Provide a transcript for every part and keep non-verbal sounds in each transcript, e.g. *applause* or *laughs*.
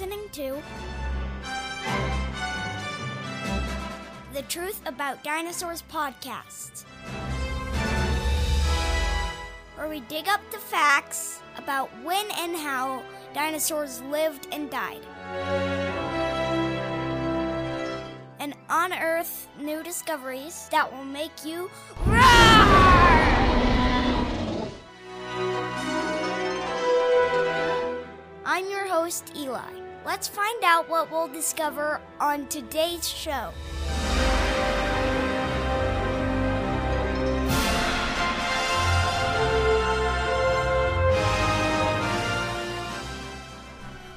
listening to the Truth About Dinosaurs podcast, where we dig up the facts about when and how dinosaurs lived and died, and unearth new discoveries that will make you roar! I'm your host, Eli. Let's find out what we'll discover on today's show.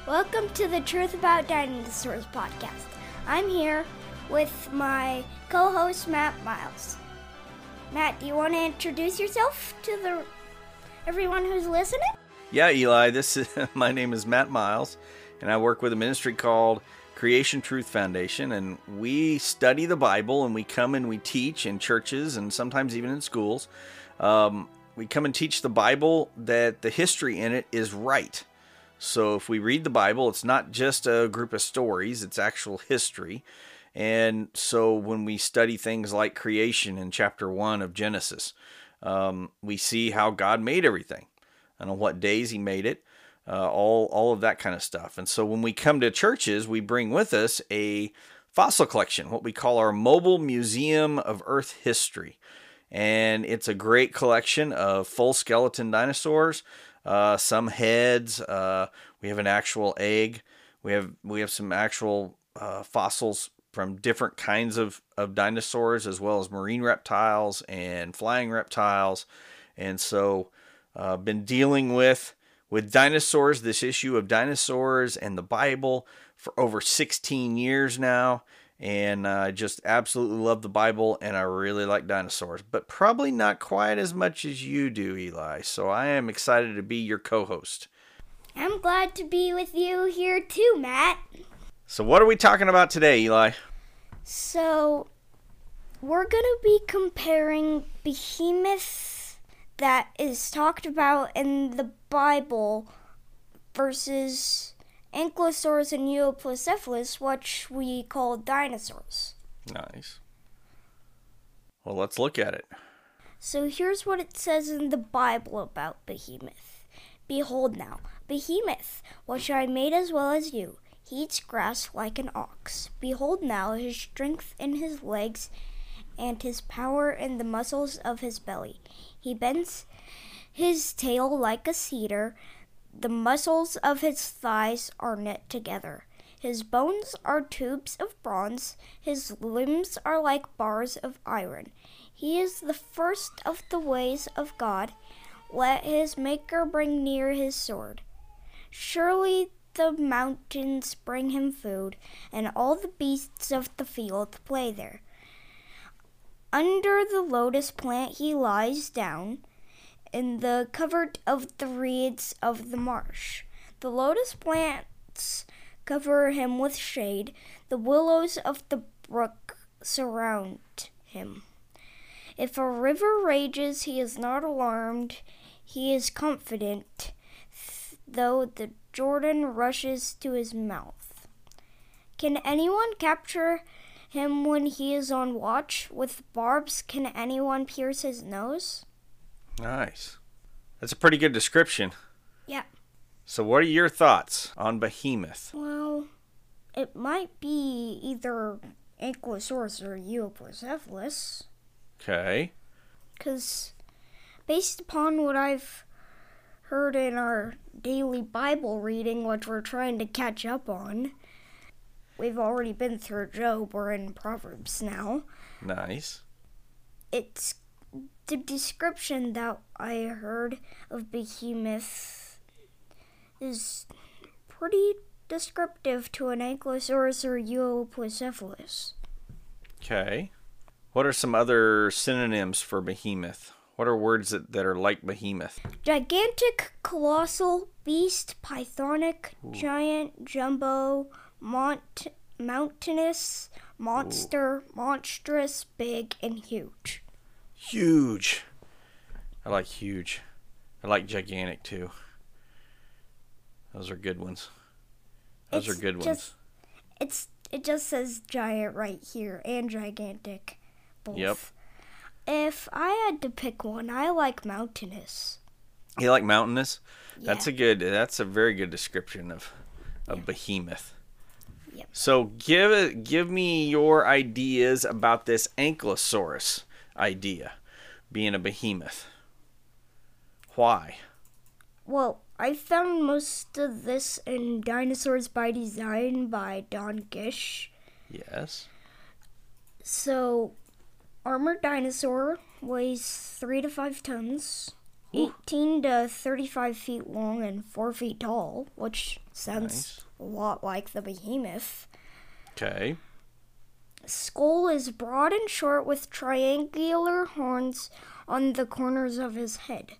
Welcome to the Truth About Dinosaurs podcast. I'm here with my co host, Matt Miles. Matt, do you want to introduce yourself to the everyone who's listening? Yeah, Eli, this is *laughs* my name is Matt Miles, and I work with a ministry called Creation Truth Foundation, and we study the Bible and we come and we teach in churches and sometimes even in schools. Um, we come and teach the Bible that the history in it is right. So if we read the Bible, it's not just a group of stories, it's actual history. And so when we study things like creation in chapter 1 of Genesis, um, we see how God made everything and on what days he made it, uh, all all of that kind of stuff. And so when we come to churches, we bring with us a fossil collection, what we call our mobile museum of Earth history, and it's a great collection of full skeleton dinosaurs, uh, some heads. Uh, we have an actual egg. We have we have some actual uh, fossils from different kinds of, of dinosaurs as well as marine reptiles and flying reptiles and so uh, been dealing with with dinosaurs this issue of dinosaurs and the bible for over 16 years now. And i uh, just absolutely love the bible and i really like dinosaurs but probably not quite as much as you do eli. So i am excited to be your co-host. I'm glad to be with you here too, Matt. so what are we talking about today eli? So, we're going to be comparing behemoth that is talked about in the Bible versus ankylosaurus and Euoplocephalus, which we call dinosaurs. nice well let's look at it So here's what it says in the Bible about Behemoth. Behold now, Behemoth, which I made as well as you, he eats grass like an ox. Behold now his strength in his legs, and his power in the muscles of his belly. He bends his tail like a cedar, the muscles of his thighs are knit together. His bones are tubes of bronze, his limbs are like bars of iron. He is the first of the ways of God. Let his maker bring near his sword. Surely the mountains bring him food, and all the beasts of the field play there. Under the lotus plant he lies down, in the covert of the reeds of the marsh. The lotus plants cover him with shade, the willows of the brook surround him. If a river rages, he is not alarmed, he is confident, though the Jordan rushes to his mouth. Can anyone capture him when he is on watch? With barbs, can anyone pierce his nose? Nice. That's a pretty good description. Yeah. so what are your thoughts on behemoth? Well, it might be either Ankylosaurus or Euoplocephalus, okay. Because based upon what I've heard in our daily Bible reading, which we're trying to catch up on, we've already been through Job, we're in Proverbs now. nice. It's the description that I heard of Behemoth is pretty descriptive to an Ankylosaurus or Euoplocephalus. Okay. What are some other synonyms for behemoth? What are words that, that are like behemoth? Gigantic, colossal, beast, pythonic, giant, jumbo, mont, mountainous, monster, monstrous, big, and huge. Huge. I like huge. I like gigantic too. Those are good ones. Those It's are good ones. It's it just says giant right here and gigantic. Both. Yep. If I had to pick one, I like mountainous. You like mountainous? Yeah. That's a good. That's a very good description of a behemoth. Yep. So give it. Give me your ideas about this ankylosaurus idea, being a behemoth. Why? Well, I found most of this in Dinosaurs by Design by Don Gish. Yes. So, armored dinosaur weighs three to five tons, Ooh. 18 to 35 feet long, and four feet tall, which sounds Nice. a lot like the behemoth. Okay. Skull is broad and short with triangular horns on the corners of his head.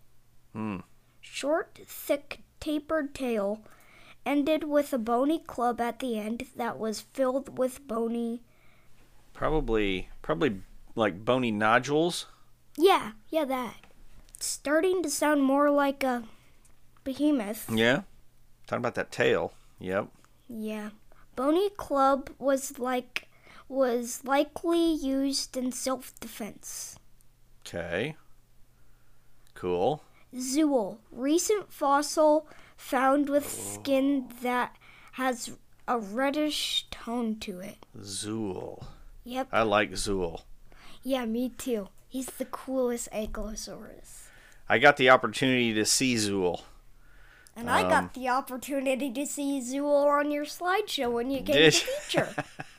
Hmm. Short, thick, tapered tail ended with a bony club at the end that was filled with bony. Probably. Probably like bony nodules. Yeah, yeah, that. It's starting to sound more like a behemoth. Yeah. Talking about that tail. Yep. Yeah. Bony club was like was likely used in self-defense. Okay. Cool. Zuul, recent fossil found with skin that has a reddish tone to it. Zuul. Yep. I like Zuul. Yeah, me too. He's the coolest Ankylosaurus. I got the opportunity to see Zuul. And I Um, got the opportunity to see Zuul on your slideshow when you came Did to feature. *laughs*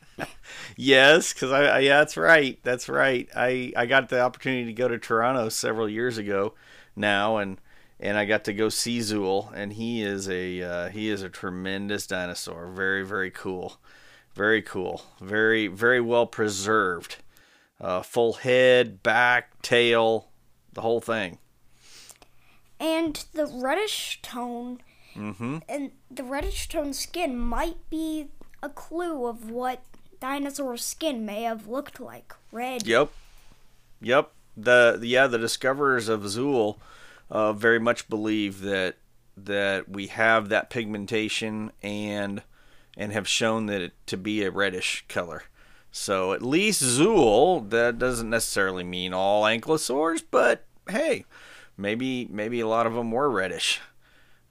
Yes, because I, I yeah, that's right, that's right. I I got the opportunity to go to Toronto several years ago, now, and and I got to go see Zuul, and he is a uh, he is a tremendous dinosaur. Very very cool, very cool, very very well preserved. Uh, full head, back, tail, the whole thing. and the reddish tone Mm-hmm. and the reddish tone skin might be a clue of what dinosaur skin may have looked like. Red. Yep. Yep. The yeah, the discoverers of Zuul uh, very much believe that that we have that pigmentation and and have shown that it to be a reddish color. So at least Zuul, that doesn't necessarily mean all ankylosaurs, but hey, maybe maybe a lot of them were reddish.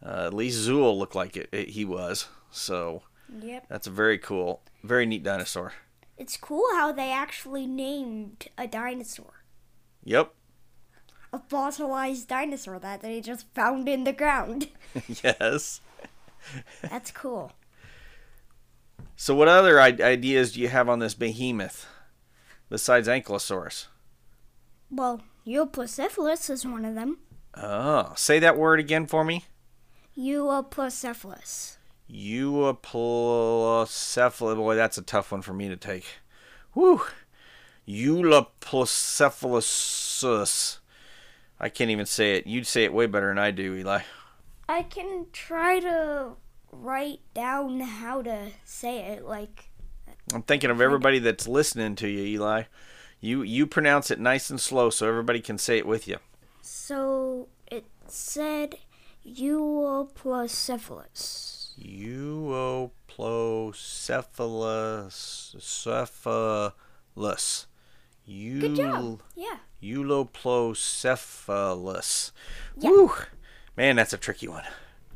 Uh, at least Zuul looked like it, it he was. So Yep. that's a very cool, very neat dinosaur. It's cool how they actually named a dinosaur. Yep. A fossilized dinosaur that they just found in the ground. *laughs* *laughs* yes. That's cool. So, what other I- ideas do you have on this behemoth besides Ankylosaurus? Well, Euoplocephalus is one of them. Oh, say that word again for me. Euoplocephalus. Euoplocephalus. Boy, that's a tough one for me to take. Whew. Euoplocephalus. I can't even say it. You'd say it way better than I do, Eli. I can try to write down how to say it. Like, I'm thinking of everybody that's listening to you, Eli. You you pronounce it nice and slow so everybody can say it with you. so it said Euoplocephalus. Euoplocephalus. Cephalus. Good job. Yeah. Euloplocephalus. Yeah. Woo! Man, that's a tricky one.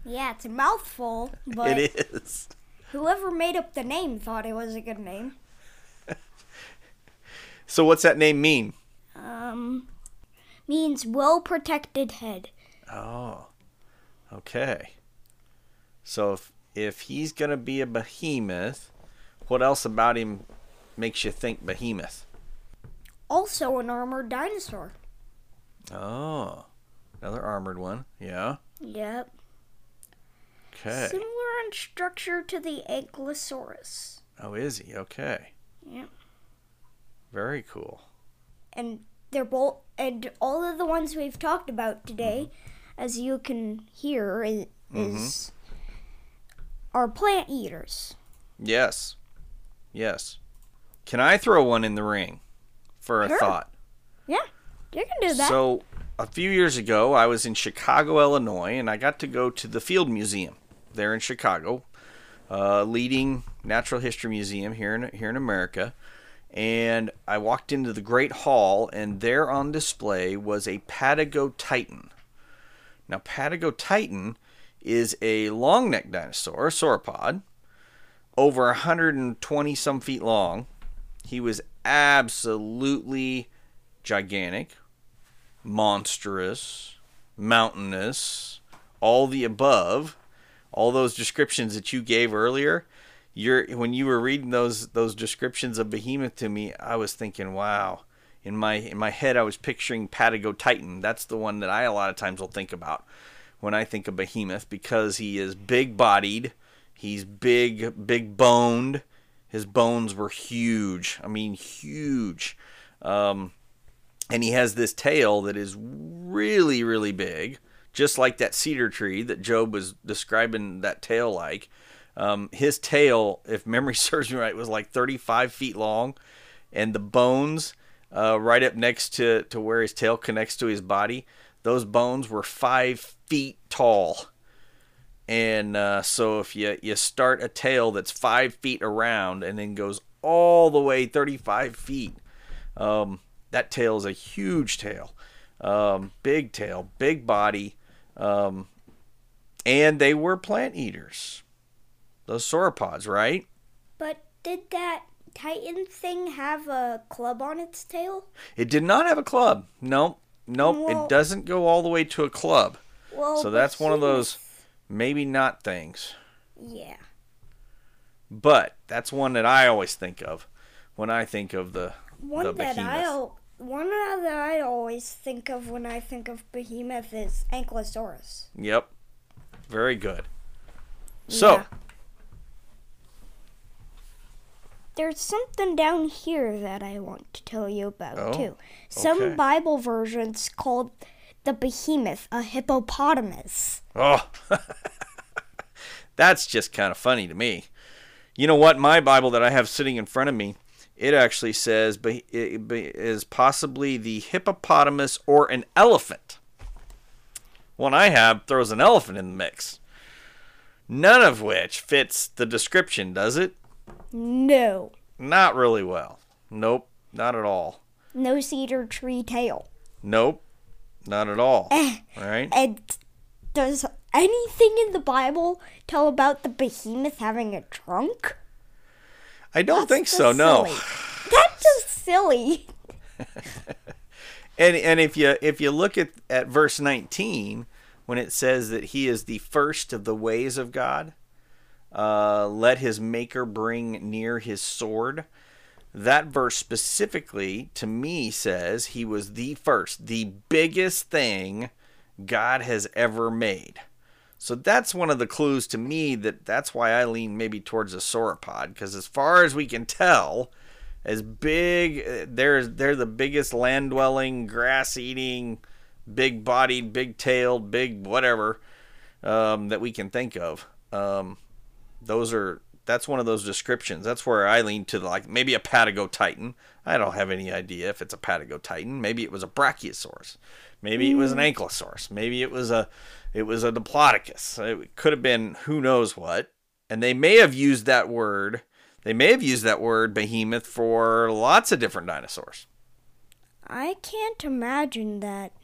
Yeah, it's a mouthful, but it is. whoever made up the name thought it was a good name. *laughs* So, what's that name mean? Um, means well protected head. Oh, okay. So, if, if he's going to be a behemoth, what else about him makes you think behemoth? Also an armored dinosaur. Oh, another armored one. Yeah. Yep. Okay. Similar in structure to the Ankylosaurus. Oh, is he? Okay. Yep. Very cool. And they're both, and all of the ones we've talked about today, mm-hmm. as you can hear, is, is are plant eaters. Yes. Yes. Can I throw one in the ring for a Sure. thought? Yeah, you can do that. So, a few years ago, I was in Chicago, Illinois, and I got to go to the Field Museum there in Chicago. uh, leading natural history museum here in here in America, and I walked into the Great Hall, and there on display was a Patagotitan. Now, Patagotitan is a long necked dinosaur, sauropod, over 120 some feet long. He was absolutely gigantic, monstrous, mountainous, all the above, all those descriptions that you gave earlier. You're when you were reading those those descriptions of behemoth to me, I was thinking, wow. In my in my head, I was picturing Patagotitan. That's the one that I a lot of times will think about when I think of behemoth because he is big bodied, he's big big boned. His bones were huge. I mean, huge. Um, and he has this tail that is really really big just like that cedar tree that job was describing that tail like um, his tail if memory *laughs* serves me right was like 35 feet long and the bones uh, right up next to, to where his tail connects to his body those bones were five feet tall and uh, so if you, you start a tail that's five feet around and then goes all the way 35 feet um, that tail is a huge tail, um, big tail, big body, um, and they were plant eaters. Those sauropods, right? But did that Titan thing have a club on its tail? It did not have a club. Nope, nope. Well- it doesn't go all the way to a club. Well, So that's one of those maybe not things. Yeah. But that's one that I always think of when I think of the One the that I behemoth. al- one that I always think of when I think of behemoth is Ankylosaurus. Yep. Very good. So, Yeah. There's something down here that I want to tell you about Oh, too. Some okay. Bible versions called the behemoth a hippopotamus. Oh, *laughs* that's just kind of funny to me. You know what? My Bible that I have sitting in front of me, it actually says be- it be- is possibly the hippopotamus or an elephant. One I have throws an elephant in the mix. None of which fits the description, does it? No. Not really well. Nope, not at all. No cedar tree tail. Nope, not at all. all. Right? And does anything in the Bible tell about the behemoth having a trunk? I don't That's think so. No. silly. *sighs* That's just silly. *laughs* And and if you if you look at, at verse 19 when it says that he is the first of the ways of God, uh, let his maker bring near his sword. That verse specifically to me says he was the first, the biggest thing God has ever made. So that's one of the clues to me that that's why I lean maybe towards a sauropod because as far as we can tell, as big they're they're the biggest land dwelling, grass eating, big bodied, big tailed, big whatever um, that we can think of. Um, those are that's one of those descriptions. That's where I lean to like maybe a Patagotitan. I don't have any idea if it's a Patagotitan. Maybe it was a Brachiosaurus. Maybe it was an hmm. Ankylosaurus. Maybe it was a it was a Diplodocus. It could have been who knows what. And they may have used that word. They may have used that word behemoth for lots of different dinosaurs. I can't imagine that. *laughs*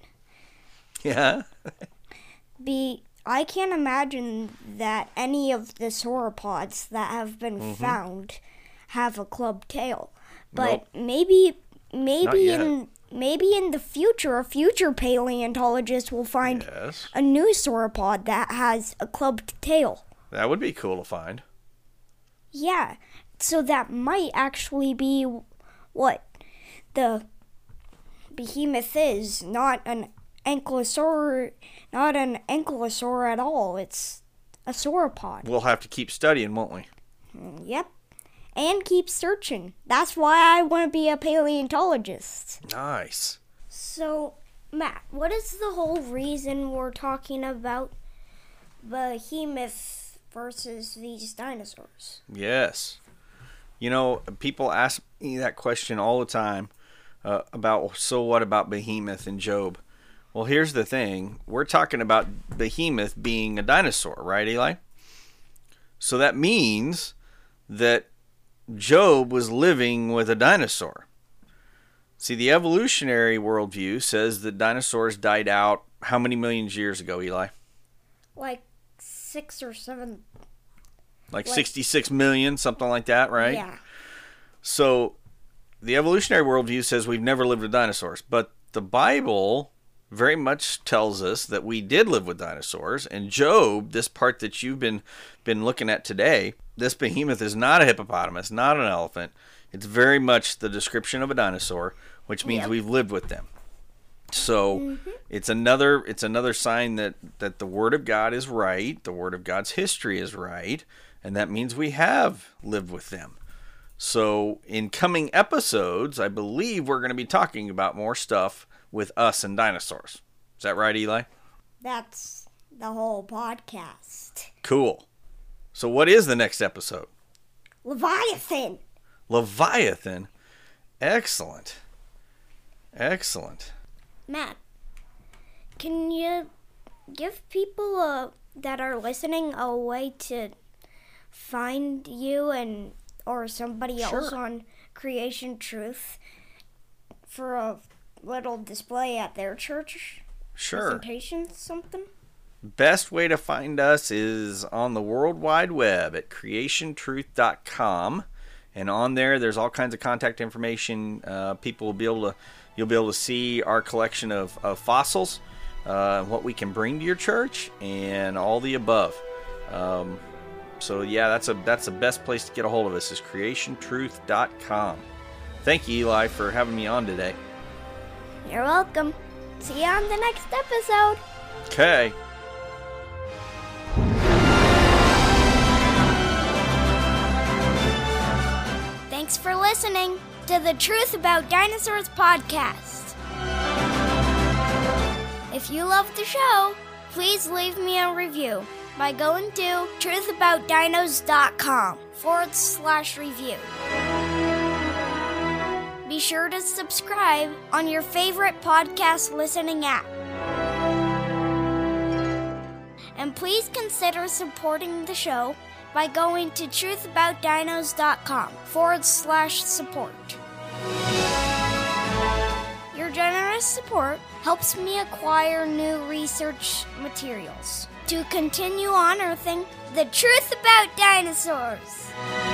Yeah. Be I can't imagine that any of the sauropods that have been Mm-hmm. found have a club tail. But maybe maybe in maybe in the future a future paleontologist will find Yes. a new sauropod that has a clubbed tail. That would be cool to find. Yeah. So that might actually be what the behemoth is, not an ankylosaur not an ankylosaur at all. It's a sauropod. We'll have to keep studying, won't we? Yep. And keep searching. That's why I want to be a paleontologist. Nice. So, Matt, what is the whole reason we're talking about behemoth versus these dinosaurs? Yes. You know, people ask me that question all the time uh, about so what about Behemoth and Job? Well, here's the thing we're talking about Behemoth being a dinosaur, right, Eli? So that means that Job was living with a dinosaur. See, the evolutionary worldview says that dinosaurs died out how many millions years ago, Eli? Like six or seven. Like, Like- 66 million, something like that, right? Yeah. So the evolutionary worldview says we've never lived with dinosaurs, but the Bible very much tells us that we did live with dinosaurs. And Job, this part that you've been been looking at today, this behemoth is not a hippopotamus, not an elephant. It's very much the description of a dinosaur, which means Yep. we've lived with them. So mm-hmm. it's another it's another sign that that the word of God is right, the word of God's history is right, and that means we have lived with them. So, in coming episodes, I believe we're going to be talking about more stuff with us and dinosaurs. Is that right, Eli? That's the whole podcast. Cool. So, what is the next episode? Leviathan. Leviathan. Excellent. Excellent. Matt, can you give people uh, that are listening a way to find you and or somebody else on Creation Truth for a little display at their church Sure. presentation something? Best way to find us is on the World Wide Web at creationtruth.com. And on there, there's all kinds of contact information. Uh, people will be able to, you'll be able to see our collection of, of fossils, uh, what we can bring to your church, and all the above. Um, so yeah, that's a that's the best place to get a hold of us is creationtruth.com. Thank you, Eli, for having me on today. You're welcome. See you on the next episode. Okay. Thanks for listening to the Truth About Dinosaurs podcast. If you love the show, please leave me a review by going to truthaboutdinos.com forward slash review. Be sure to subscribe on your favorite podcast listening app. And please consider supporting the show by going to truthaboutdinos.com forward slash support. Your generous support helps me acquire new research materials to continue unearthing the truth about dinosaurs.